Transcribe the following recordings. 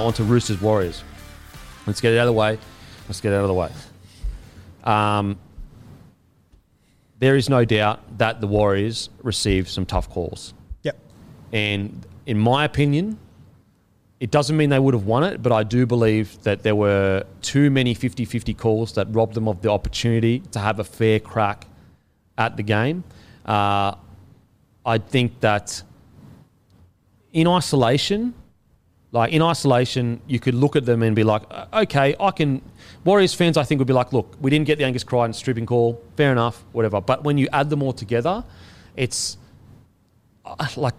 Now on to Roosters Warriors. Let's get it out of the way. Let's get it out of the way. Um, there is no doubt that the Warriors received some tough calls. Yep. And in my opinion, it doesn't mean they would have won it, but I do believe that there were too many 50 50 calls that robbed them of the opportunity to have a fair crack at the game. Uh, I think that in isolation, like in isolation, you could look at them and be like, "Uh, okay, I can. Warriors fans, I think, would be like, look, we didn't get the Angus Crichton stripping call, fair enough, whatever. But when you add them all together, it's uh, like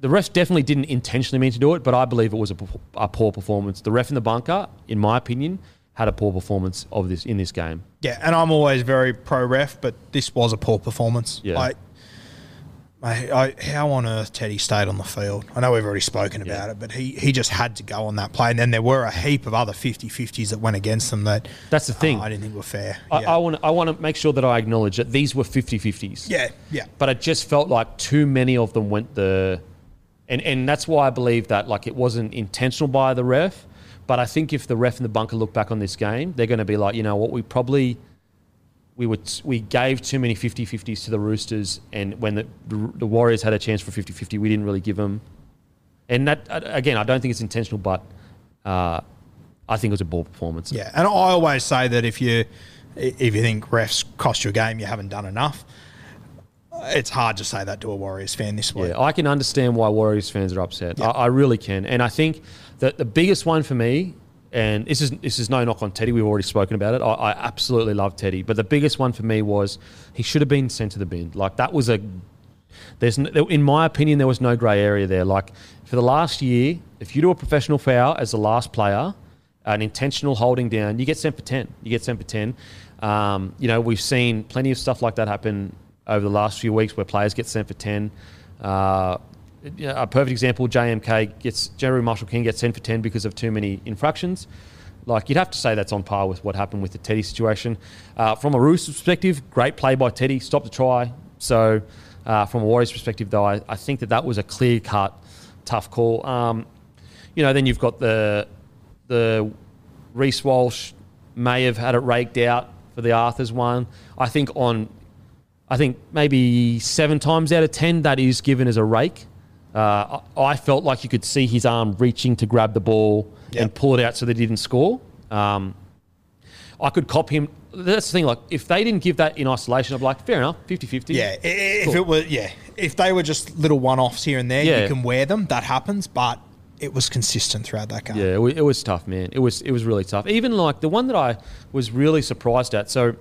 the ref definitely didn't intentionally mean to do it, but I believe it was a poor performance. The ref in the bunker, in my opinion, had a poor performance of this in this game. Yeah, and I'm always very pro ref, but this was a poor performance. Yeah. Like, I, I, how on earth Teddy stayed on the field? I know we've already spoken about it, but he, he just had to go on that play. And then there were a heap of other 50 50s that went against them that That's the thing. uh, I didn't think were fair. I, yeah. I want I want to make sure that I acknowledge that these were 50-50s. yeah, yeah. but it just felt like too many of them went the and and that's why I believe that like it wasn't intentional by the ref but I think if the ref and the bunker look back on this game they're going to be like you know what we probably we would we gave too many 50-50s to the Roosters and when the, the, Warriors had a chance for 50-50 we didn't really give them and that again I don't think it's intentional but uh, I think it was a ball performance Yeah, and I always say that if you if you think refs cost you a game, you haven't done enough. It's hard to say that to a Warriors fan this week. Yeah, I can understand why Warriors fans are upset. I, I really can, and I think that the biggest one for me, and this is this is no knock on Teddy. We've already spoken about it. I, I absolutely love Teddy, but the biggest one for me was he should have been sent to the bin. Like that was a. There's, in my opinion, there was no grey area there. Like for the last year, if you do a professional foul as the last player, an intentional holding down, you get sent for ten. You get sent for ten. Um, you know, we've seen plenty of stuff like that happen over the last few weeks where players get sent for ten. Uh, yeah, a perfect example: JMK gets Jerry Marshall King gets sent for ten because of too many infractions. Like you'd have to say that's on par with what happened with the Teddy situation. Uh, from a Roosters perspective, great play by Teddy, stopped the try. So, uh, from a Warriors perspective, though, I, I think that that was a clear cut, tough call. Um, you know, then you've got the the Reece Walsh may have had it raked out for the Arthurs one. I think on, I think maybe seven times out of ten that is given as a rake. Uh, I felt like you could see his arm reaching to grab the ball and pull it out so he didn't score. Um, I could cop him. That's the thing. Like, if they didn't give that in isolation, I'd be like, fair enough, 50 50. Yeah, if Cool. it were, yeah, if they were just little one-offs here and there, Yeah. you can wear them. That happens, but it was consistent throughout that game. Yeah, it it was tough, man. It was it was really tough. Even like the one that I was really surprised at. So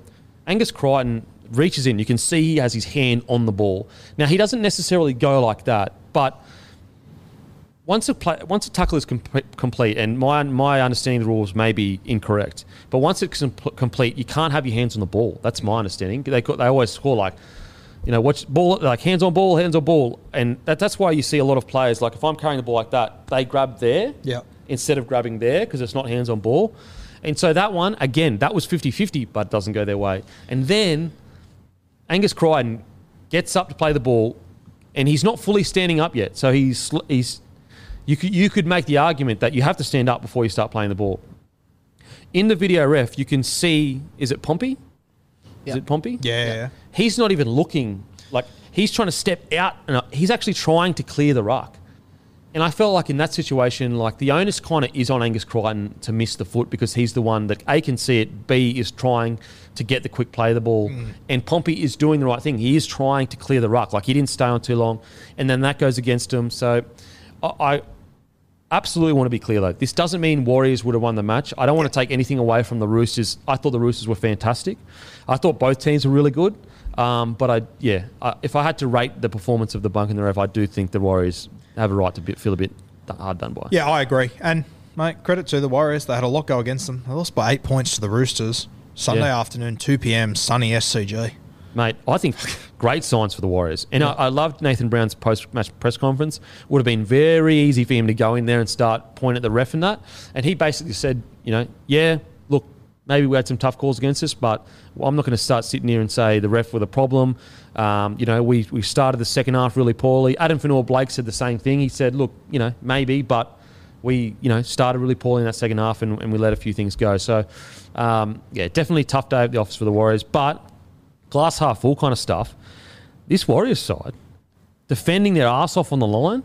Angus Crichton reaches in. You can see he has his hand on the ball. Now he doesn't necessarily go like that, but once a play, once a tackle is com- complete, and my my understanding of the rules may be incorrect, but once it's com- complete, you can't have your hands on the ball. That's my understanding. They they always score like, you know, watch ball like hands on ball, hands on ball, and that, that's why you see a lot of players like if I'm carrying the ball like that, they grab there Yep. instead of grabbing there because it's not hands on ball. And so that one, again, that was 50 50, but it doesn't go their way. And then Angus Crichton gets up to play the ball, and he's not fully standing up yet. So he's he's you could you could make the argument that you have to stand up before you start playing the ball. In the video ref, you can see is it Pompey? Is Yeah. it Pompey? Yeah, yeah. He's not even looking like he's trying to step out, and uh, he's actually trying to clear the ruck. And I felt like in that situation, like the onus kind of is on Angus Crichton to miss the foot because he's the one that A can see it, B is trying to get the quick play of the ball, and Pompey is doing the right thing. He is trying to clear the ruck. Like he didn't stay on too long, and then that goes against him. So I, I absolutely want to be clear though. This doesn't mean Warriors would have won the match. I don't want to take anything away from the Roosters. I thought the Roosters were fantastic. I thought both teams were really good. Um, but I, yeah, I, if I had to rate the performance of the bunk and the ref, I do think the Warriors have a right to be, feel a bit hard done by. Yeah, I agree. And mate, credit to the Warriors. They had a lot go against them. They lost by eight points to the Roosters. Sunday Yeah. afternoon, two PM, sunny SCG. Mate, I think great signs for the Warriors. And I, I loved Nathan Brown's post match press conference. Would have been very easy for him to go in there and start pointing at the ref and that. And he basically said, you know, yeah, maybe we had some tough calls against us, but I'm not going to start sitting here and say the ref were the problem. Um, you know, we, we started the second half really poorly. Addin Fonua-Blake said the same thing. He said, look, you know, maybe, but we, you know, started really poorly in that second half and, and we let a few things go. So, um, yeah, definitely tough day at the office for the Warriors. But glass half full kind of stuff. This Warriors side, defending their ass off on the line,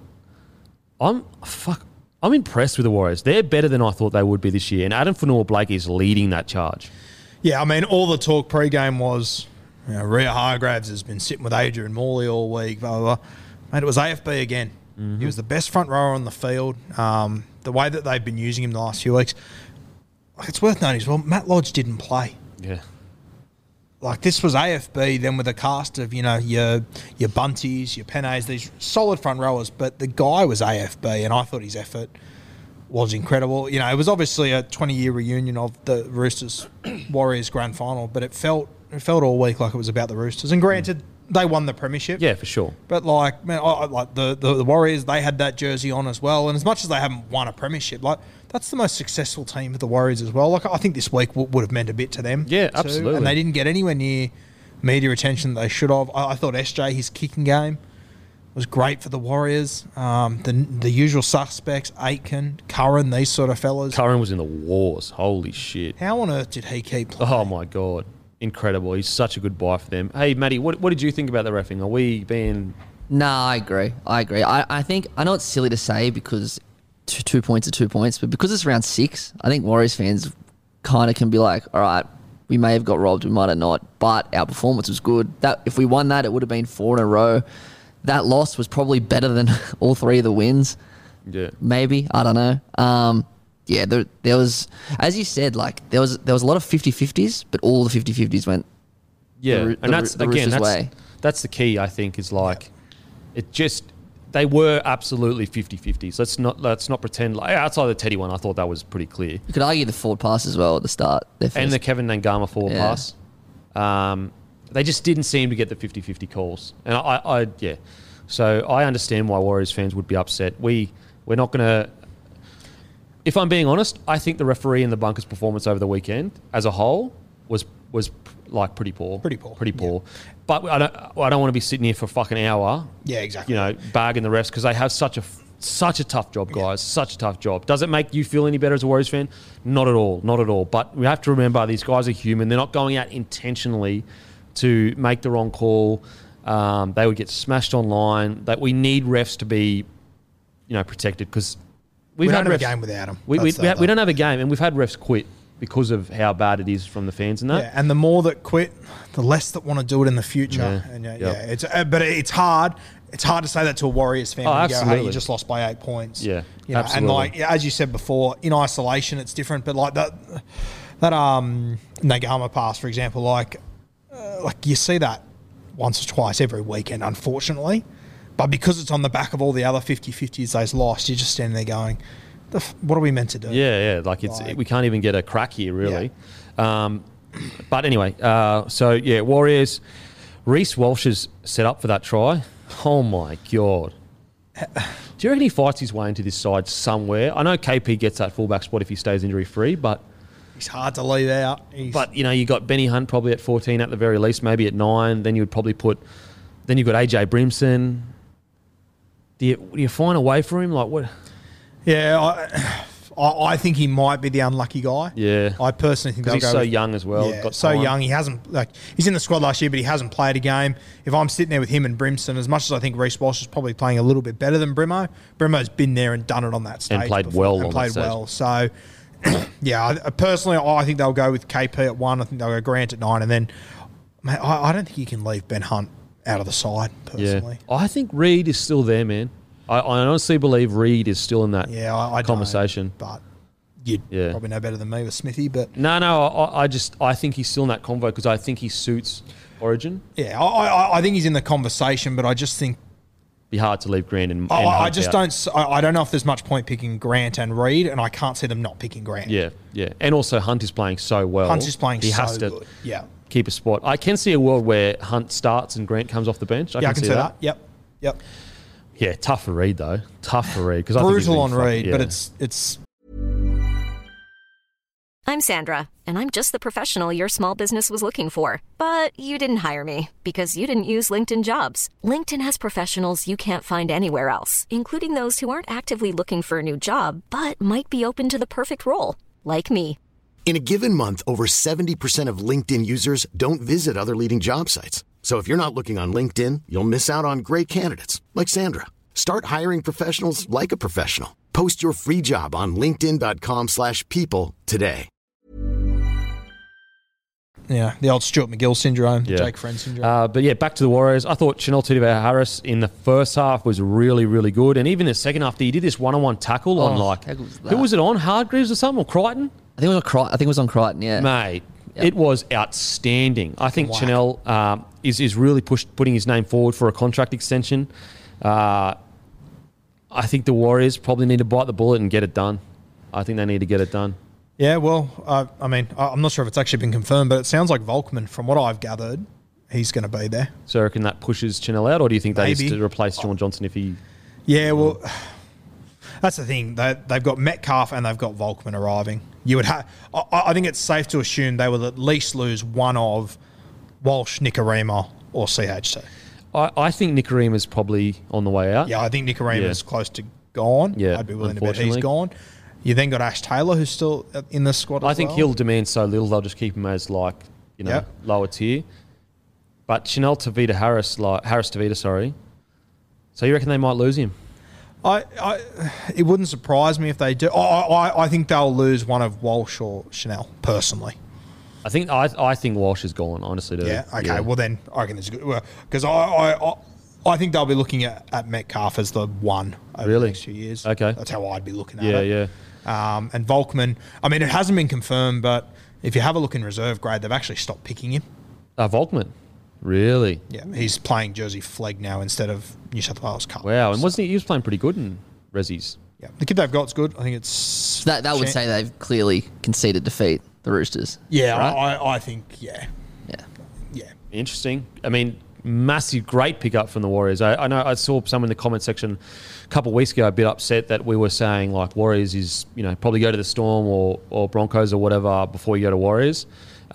I'm fuck. I'm impressed with the Warriors. They're better than I thought they would be this year, and Addin Fonua-Blake is leading that charge. Yeah, I mean, all the talk pre-game was, you know, Waerea-Hargreaves has been sitting with Adrian Morley all week, blah, blah, blah. Mate, it was AFB again. He was the best front rower on the field. Um, the way that they've been using him the last few weeks, it's worth noting as well, Matt Lodge didn't play. Yeah, Like this was AFB, then with a cast of you know your your bunties, your penays, these solid front rowers. But the guy was AFB, and I thought his effort was incredible. You know, it was obviously a 20 year reunion of the Roosters Warriors grand final, but it felt it felt all week like it was about the Roosters. And granted, they won the premiership. yeah, for sure. But like, man, I, I- like the, the the Warriors, they had that jersey on as well. And as much as they haven't won a premiership, like that's the most successful team for the Warriors as well. Like I think this week w- would have meant a bit to them. Yeah, too. absolutely. And they didn't get anywhere near media attention that they should have. I, I thought SJ his kicking game was great for the Warriors. Um, the the usual suspects, Aitken, Curran, these sort of fellas. Curran was in the wars. Holy shit! How on earth did he keep playing? Oh my god, incredible! He's such a good buy for them. Hey, Matty, what, what did you think about the refing? Are we being Nah, I agree. I agree. I, I think I know it's silly to say because two, two points are two points, but because it's round six, I think Warriors fans kind of can be like, all right, we may have got robbed, we might have not, but our performance was good. That if we won that, it would have been four in a row. That loss was probably better than all three of the wins. yeah? Maybe I don't know. Um, yeah, there, there was, as you said, like there was there was a lot of 50-50s, but all the 50-50s went Yeah, Roo- and the that's the again that's that's the key. I think is like it just they were absolutely 50-50s. Let's not let's not pretend like outside the Teddy one. I thought that was pretty clear, You could argue the forward pass as well at the start. And the Kevin Naiqama forward Yeah. pass. Um, they just didn't seem to get the 50-50 calls, and I, I yeah. So I understand why Warriors fans would be upset. We we're not going to. If I'm being honest, I think the referee and the bunkers' performance over the weekend, as a whole, was was like pretty poor. Pretty poor, Pretty poor. But I don't. I don't want to be sitting here for a fucking hour. Yeah, exactly. You know, bagging the refs because they have such a such a tough job, guys. Such a tough job. Does it make you feel any better as a Warriors fan? Not at all. Not at all. But we have to remember these guys are human. They're not going out intentionally to make the wrong call. Um, they would get smashed online. That we need refs to be, you know, protected because we we've don't had have refs, a game without them. we, we, we, we don't have a game, and we've had refs quit because of how bad it is from the fans and that. Yeah, and the more that quit, the less that want to do it in the future. Yeah. And yeah, Yep. yeah, it's uh, but it's hard. It's hard to say that to a Warriors fan. Oh, when you go, hey, you just lost by eight points. Yeah, you know, absolutely. and like yeah, as you said before, in isolation, it's different. But like that, that um Naiqama pass, for example, like uh, like you see that once or twice every weekend, unfortunately. But because it's on the back of all the other 50-50s they've lost, you're just standing there going, f- what are we meant to do? Yeah, yeah. Like it's Like- we can't even get a crack here, really. Um, but anyway, uh, so yeah, Warriors. Reece Walsh is set up for that try. Oh my god! Do you reckon he fights his way into this side somewhere? I know KP gets that fullback spot if he stays injury free, but He's hard to leave out. He's, but you know you got Benny Hunt probably at fourteen at the very least, maybe at nine. Then you would probably put. Then you've got AJ Brimson. Do you, do you find a way for him? Like what? Yeah, I, I, I think he might be the unlucky guy. Yeah. I personally think Because he's so with- young as well. Yeah, got so time. young. He hasn't like he's in the squad last year, but he hasn't played a game. If I'm sitting there with him and Brimson, as much as I think Reece Walsh is probably playing a little bit better than Brimo, Brimo's been there and done it on that stage and played before, well and played well. So yeah, I, personally, I think they'll go with KP at one. I think they'll go Grant at nine, and then mate, I, I don't think you can leave Ben Hunt out of the side personally. Yeah, I think Reed is still there, man. I, I honestly believe Reed is still in that Yeah, I, I conversation. but you'd Yeah. probably know better than me with Smithy. But No, no, I, I just I think he's still in that convo because I think he suits Origin. yeah, I, I, I think he's in the conversation, but I just think Be hard to leave Grant and, and I, I just out. don't. I, don't know if there's much point picking Grant and Reed, and I can't see them not picking Grant. Yeah, yeah, and also Hunt is playing so well. Hunt is playing He so has to good. Yeah, keep a spot. I can see a world where Hunt starts and Grant comes off the bench. I yeah, can, I can see that. Yep, yep. Yeah, tough for Reed though. Tough for Reed because Brutal on Reed, but it's it's I'm Sandra, and I'm just the professional your small business was looking for. But you didn't hire me because you didn't use LinkedIn jobs. LinkedIn has professionals you can't find anywhere else, including those who aren't actively looking for a new job but might be open to the perfect role, like me. In a given month, over 70% of LinkedIn users don't visit other leading job sites. So if you're not looking on LinkedIn, you'll miss out on great candidates like Sandra. Start hiring professionals like a professional. Post your free job on linkedin.com/people slash people today. yeah the old Stuart McGill syndrome, Yeah. Jake Friend syndrome. Uh, but yeah, back to the Warriors. I thought Chanel Tavita Harris in the first half was really, really good, and even the second half, he did this one-on-one tackle on Oh, like was who was it on? Hargreaves or something or Crichton? I think it was on Crichton. I think it was on Crichton. Yeah. Mate, Yep. it was outstanding. I think Whack. Chanel um, is is really pushed putting his name forward for a contract extension. Uh, I think the Warriors probably need to bite the bullet and get it done. I think they need to get it done. yeah, well, uh, I mean, I'm not sure if it's actually been confirmed, but it sounds like Volkman, from what I've gathered, he's going to be there. So I reckon that pushes Chanel out, or do you think they used to replace Shaun Johnson if he? Yeah, well, that's the thing. They, they've got Metcalf and they've got Volkman arriving. You would have. I, I think it's safe to assume they will at least lose one of Walsh, Nikorima, or CHC. I, I think Nikorima's probably on the way out. Yeah, I think Nikorima's Yeah. close to gone. Yeah, I'd be willing to bet he's gone. You then got Ash Taylor, who's still in the squad. I think well. he'll demand so little they'll just keep him as like you know Yep. lower tier. But Chanel Tavita Harris, like Harris Tavita, sorry. So you reckon they might lose him? I, I, it wouldn't surprise me if they do. I, I, I think they'll lose one of Walsh or Chanel personally. I think I I think Walsh is gone. Honestly, do. Yeah. Okay. Well, then I reckon it's good because I, I, I, I think they'll be looking at, at Metcalf as the one over Really? the next few years. Okay. That's how I'd be looking at yeah, it. yeah. Um, and Volkman. I mean, it hasn't been confirmed, but if you have a look in reserve grade, they've actually stopped picking him. Uh, Volkman, really? Yeah. He's playing Jersey Flegg now instead of New South Wales Cup. Wow. And So, wasn't he? He was playing pretty good in Rezzies. Yeah. The kid they've got's good. I think it's So that that would Shan- say they've clearly conceded defeat. The Roosters. Yeah. Right? I, I think. Yeah. Yeah. Yeah. Interesting. I mean, massive, great pickup from the Warriors. I, I know I saw some in the comment section a couple of weeks ago a bit upset that we were saying like Warriors is you know probably go to the Storm or or Broncos or whatever before you go to Warriors.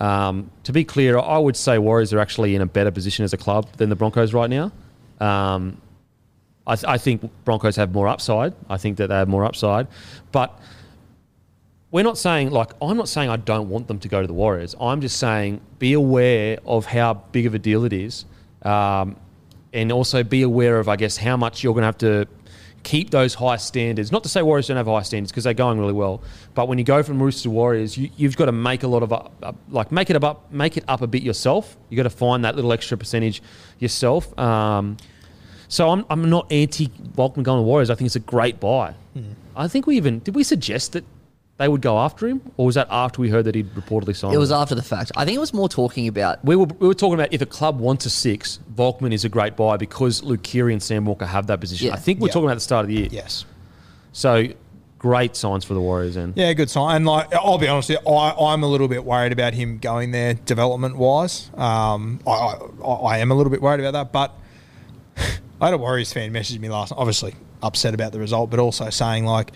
Um, to be clear, I would say Warriors are actually in a better position as a club than the Broncos right now. Um, I, th- I think Broncos have more upside. I think that they have more upside, but we're not saying like I'm not saying I don't want them to go to the Warriors. I'm just saying be aware of how big of a deal it is, um, and also be aware of I guess how much you're going to have to keep those high standards. Not to say Warriors don't have high standards because they're going really well, but when you go from Roosters to Warriors, you, you've got to make a lot of up, up- like make it up, make it up a bit yourself. You have got to find that little extra percentage yourself. Um, so I'm, I'm not anti Volkman going to Warriors. I think it's a great buy. I think we even did we suggest that they would go after him, or was that after we heard that he'd reportedly signed? It was with them? after the fact. I think it was more talking about. We were, we were talking about if a club wants a six, Volkman is a great buy because Luke Keary and Sam Walker have that position. Yeah. I think we're Yeah. talking about the start of the year. Yes. So great signs for the Warriors and Yeah, good sign. And like, I'll be honest, you, I, I'm a little bit worried about him going there development wise. Um, I, I, I am a little bit worried about that. But I had a Warriors fan message me last night, obviously upset about the result, but also saying like,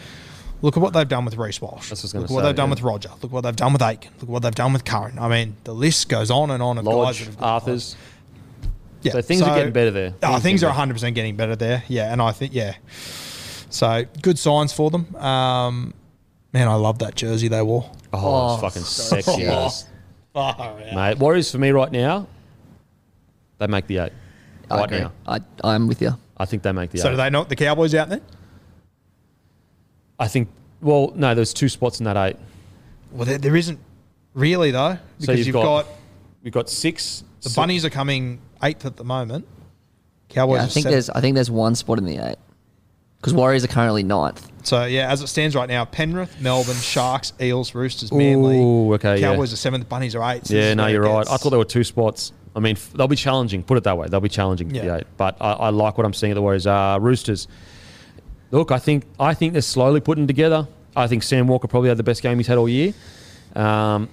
look at what they've done with Reece Walsh. That's what I was gonna look at what say, they've done with Roger. Look what they've done with Aiken. Look what they've done with Curran. I mean, the list goes on and on of guys that have got- Arthurs. Yeah. So things are getting better there. Oh, Things things are are 100 percent getting better there. Yeah, and I think yeah. So good signs for them. Um, man, I love that jersey they wore. Oh, Oh, it's fucking so sexy. sick. as- Far out. Mate, Warriors for me right now, they make the eight. I Right agree. now. I, I'm with you. I think they make the So eight. do they knock the Cowboys out then? I think, well, no, there's two spots in that eight. Well, there, there isn't really though, So because you've you've got- got, We've got six. the si- Bunnies are coming eighth at the moment. Cowboys. Yeah, I think seventh. there's I think there's one spot in the eight because Warriors are currently ninth. So yeah, as it stands right now, Penrith, Melbourne, Sharks, Eels, Roosters, Manly. Ooh, okay, yeah. Cowboys are seventh, Bunnies are eighth. so Yeah, no, you're right. I thought there were two spots. I mean, f- they'll be challenging. Put it that way. They'll be challenging for the eight. But I, I like what I'm seeing at the Warriors. Uh, Roosters. Look, I think I think they're slowly putting together. I think Sam Walker probably had the best game he's had all year. Um,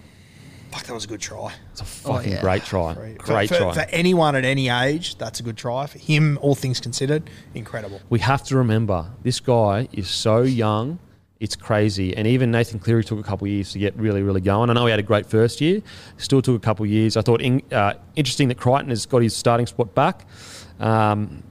Fuck, that was a good try. it's a fucking yeah. great try. For, Great for, try. for anyone at any age, that's a good try. For him, all things considered, incredible. we have to remember this guy is so young. It's crazy. And even Nathan Cleary took a couple of years to get really, really going. I know he had a great first year, still took a couple of years. I thought in, uh, interesting that Crichton has got his starting spot back. Um,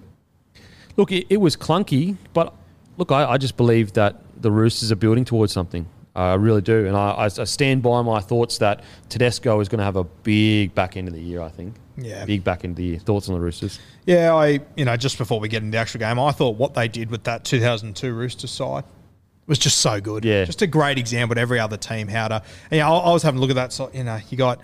look, it, it was clunky, but look, I, I just believe that the Roosters are building towards something. I really do. And I, I, stand by my thoughts that Tedesco is going to have a big back end of the year, I think. Yeah. Big back end of the year. Thoughts on the Roosters? Yeah, I you know just before we get into the actual game, I thought what they did with that 2002 Roosters side was just so good. Yeah. just a great example to every other team how to. And, you know, I, I was having a look at that. So you know, you got.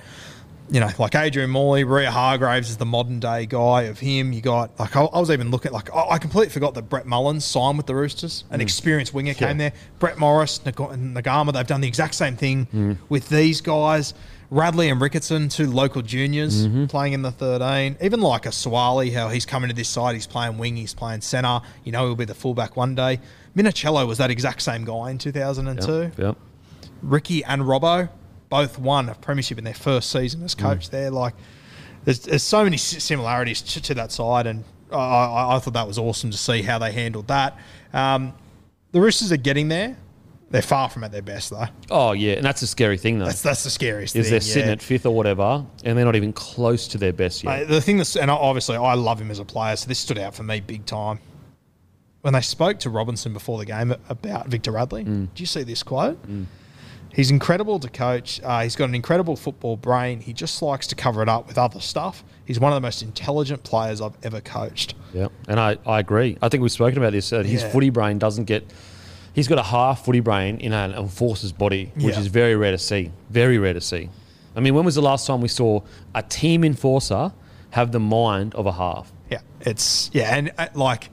You know, like Adrian Morley, Waerea-Hargreaves is the modern day guy of him. You got like I, I was even looking like I, I completely forgot that Brett Mullins signed with the Roosters, an mm. experienced winger came there. Brett Morris, Nag- Naiqama, they've done the exact same thing mm. with these guys. Radley and Ricketson, two local juniors mm-hmm. playing in the 13. Even like a Suaalii, how he's coming to this side, he's playing wing, he's playing centre. You know, he'll be the fullback one day. Minichiello was that exact same guy in 2002. Yep. Ricky and Robbo both won a premiership in their first season as coach there. Like, there's, there's so many similarities to, to that side, and I, I, I thought that was awesome to see how they handled that. Um, the Roosters are getting there. They're far from at their best, though. Oh, yeah. And that's the scary thing, though. That's that's the scariest is thing. they're sitting at fifth or whatever, and they're not even close to their best yet. Mate, the thing that's, and obviously I love him as a player, so this stood out for me big time. When they spoke to Robinson before the game about Victor Radley, Mm. do you see this quote? He's incredible to coach. Uh, he's got an incredible football brain. He just likes to cover it up with other stuff. He's one of the most intelligent players I've ever coached. yeah, and I, I agree. I think we've spoken about this. That his Yeah. footy brain doesn't get. He's got a half footy brain in an enforcer's body, which Yeah. is very rare to see. Very rare to see. I mean, when was the last time we saw a team enforcer have the mind of a half? Yeah, it's yeah, and uh, like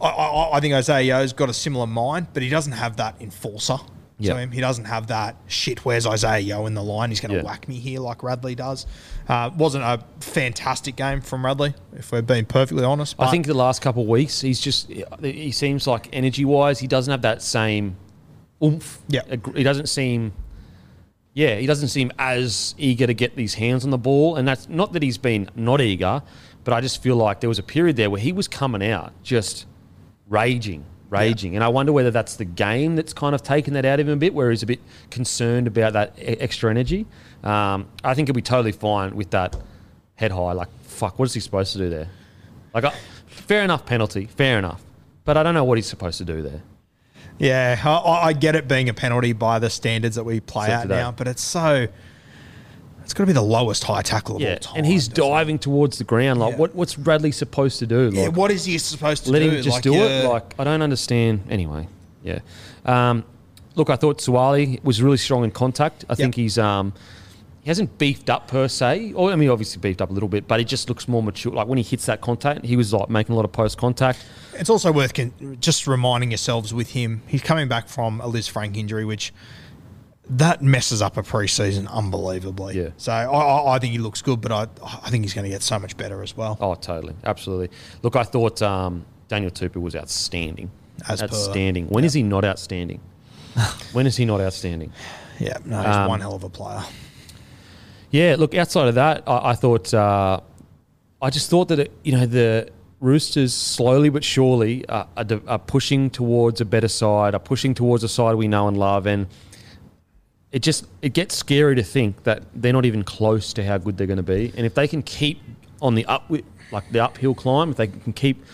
I, I, I think Isaiah Yeo's got a similar mind, but he doesn't have that enforcer. Yeah. To him, he doesn't have that shit. Where's Isaiah Yeo in the line? He's going to Yeah. whack me here like Radley does. Uh, wasn't a fantastic game from Radley, if we're being perfectly honest. I think the last couple of weeks, he's just he seems like energy wise, he doesn't have that same oomph. Yeah. He doesn't seem. Yeah, he doesn't seem as eager to get these hands on the ball, and that's not that he's been not eager, but I just feel like there was a period there where he was coming out just raging, raging, and I wonder whether that's the game that's kind of taken that out of him a bit, where he's a bit concerned about that extra energy. Um, I think he'll be totally fine with that head high. Like, fuck, what is he supposed to do there? Like, I, fair enough penalty, fair enough, but I don't know what he's supposed to do there. Yeah, I- I, get it being a penalty by the standards that we play Except out now, but it's so. It's got to be the lowest high tackle of Yeah, all time. and he's doesn't it? diving towards the ground. Like, Yeah. what, what's Radley supposed to do? Like, Yeah, what is he supposed to let do? Let him just Like, do it. Like I don't understand. Anyway, yeah. Um, look, I thought Suaalii was really strong in contact. I think he's um, he hasn't beefed up per se. Or I mean, obviously beefed up a little bit, but he just looks more mature. Like when he hits that contact, he was like making a lot of post contact. It's also worth con- just reminding yourselves with him, he's coming back from a Lisfranc injury, which that messes up a preseason unbelievably. Yeah. So I, I, I think he looks good, but I, I think he's going to get so much better as well. Oh, totally, absolutely. Look, I thought um, Daniel Tupou was outstanding. As per. outstanding. When is he not outstanding? when is he not outstanding? Yeah, no, he's Um, one hell of a player. Yeah, look, outside of that, I, I thought, uh, I just thought that, it, you know, the Roosters slowly but surely are, are, are pushing towards a better side, are pushing towards a side we know and love. And it just, it gets scary to think that they're not even close to how good they're going to be. And if they can keep on the up, like the uphill climb, if they can keep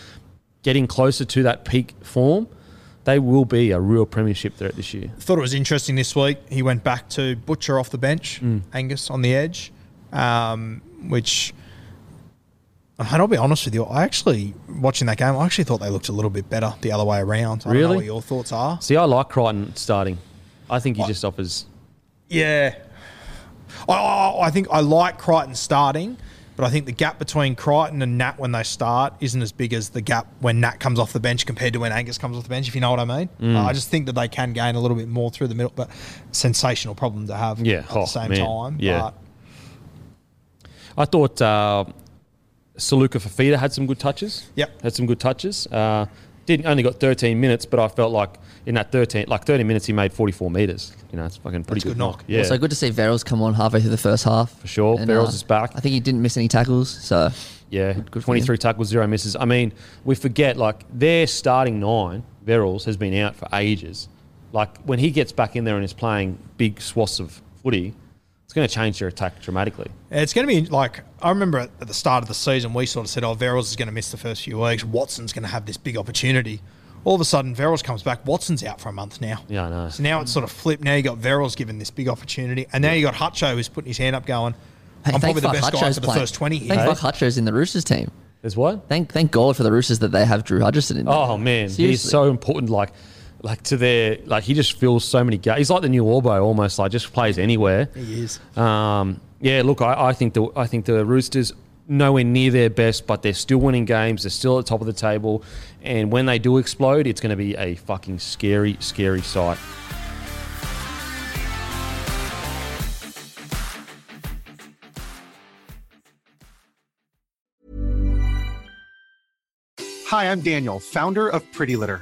getting closer to that peak form, they will be a real premiership threat this year. Thought it was interesting this week. He went back to Butcher off the bench, Mm. Angus on the edge, um, which. And I'll be honest with you, I actually watching that game, I actually thought they looked a little bit better the other way around. I don't know Really? what your thoughts are. See, I like Crichton starting. I think he just offers Yeah. I, I, think I like Crichton starting, but I think the gap between Crichton and Nat when they start isn't as big as the gap when Nat comes off the bench compared to when Angus comes off the bench, if you know what I mean. Mm. Uh, I just think that they can gain a little bit more through the middle, but sensational problem to have Yeah, at oh, the same man. time. Yeah. I thought uh, Saluka Fafita had some good touches. Yep. Had some good touches. Uh, didn't only got 13 minutes, but I felt like in that 13, like 30 minutes, he made 44 meters. You know, it's fucking pretty That's good, good knock. knock. Yeah, So good to see Verrills come on halfway through the first half. for sure. And, Verrills uh, is back. I think he didn't miss any tackles, so Yeah, good for 23 tackles, zero misses. I mean, we forget like their starting nine, Verrills, has been out for ages. Like when he gets back in there and is playing big swaths of footy, it's going to change their attack dramatically. it's going to be like, I remember at, at the start of the season, we sort of said, oh, Verrills is going to miss the first few weeks. Watson's going to have this big opportunity. All of a sudden, Verrills comes back. Watson's out for a month now. Yeah, I know. So now it's sort of flipped. Now you got Verrills given this big opportunity, and now you got Hutcho who's putting his hand up, going, Hey, "I'm thank probably the fuck best guy Hutcho's for the playing- first 20 here." Thank Hey? fuck Hutcho's in the Roosters team. There's what? Thank thank God for the Roosters that they have Drew Hutchison in there. Oh man, he's so important. Like, like to their like he just fills so many games. He's like the new Orbo almost. Like just plays anywhere. He is. Um, yeah, look, I, I think the I think the Roosters nowhere near their best, but they're still winning games. They're still at the top of the table, and when they do explode, it's going to be a fucking scary, scary sight. Hi, I'm Daniel, founder of Pretty Litter.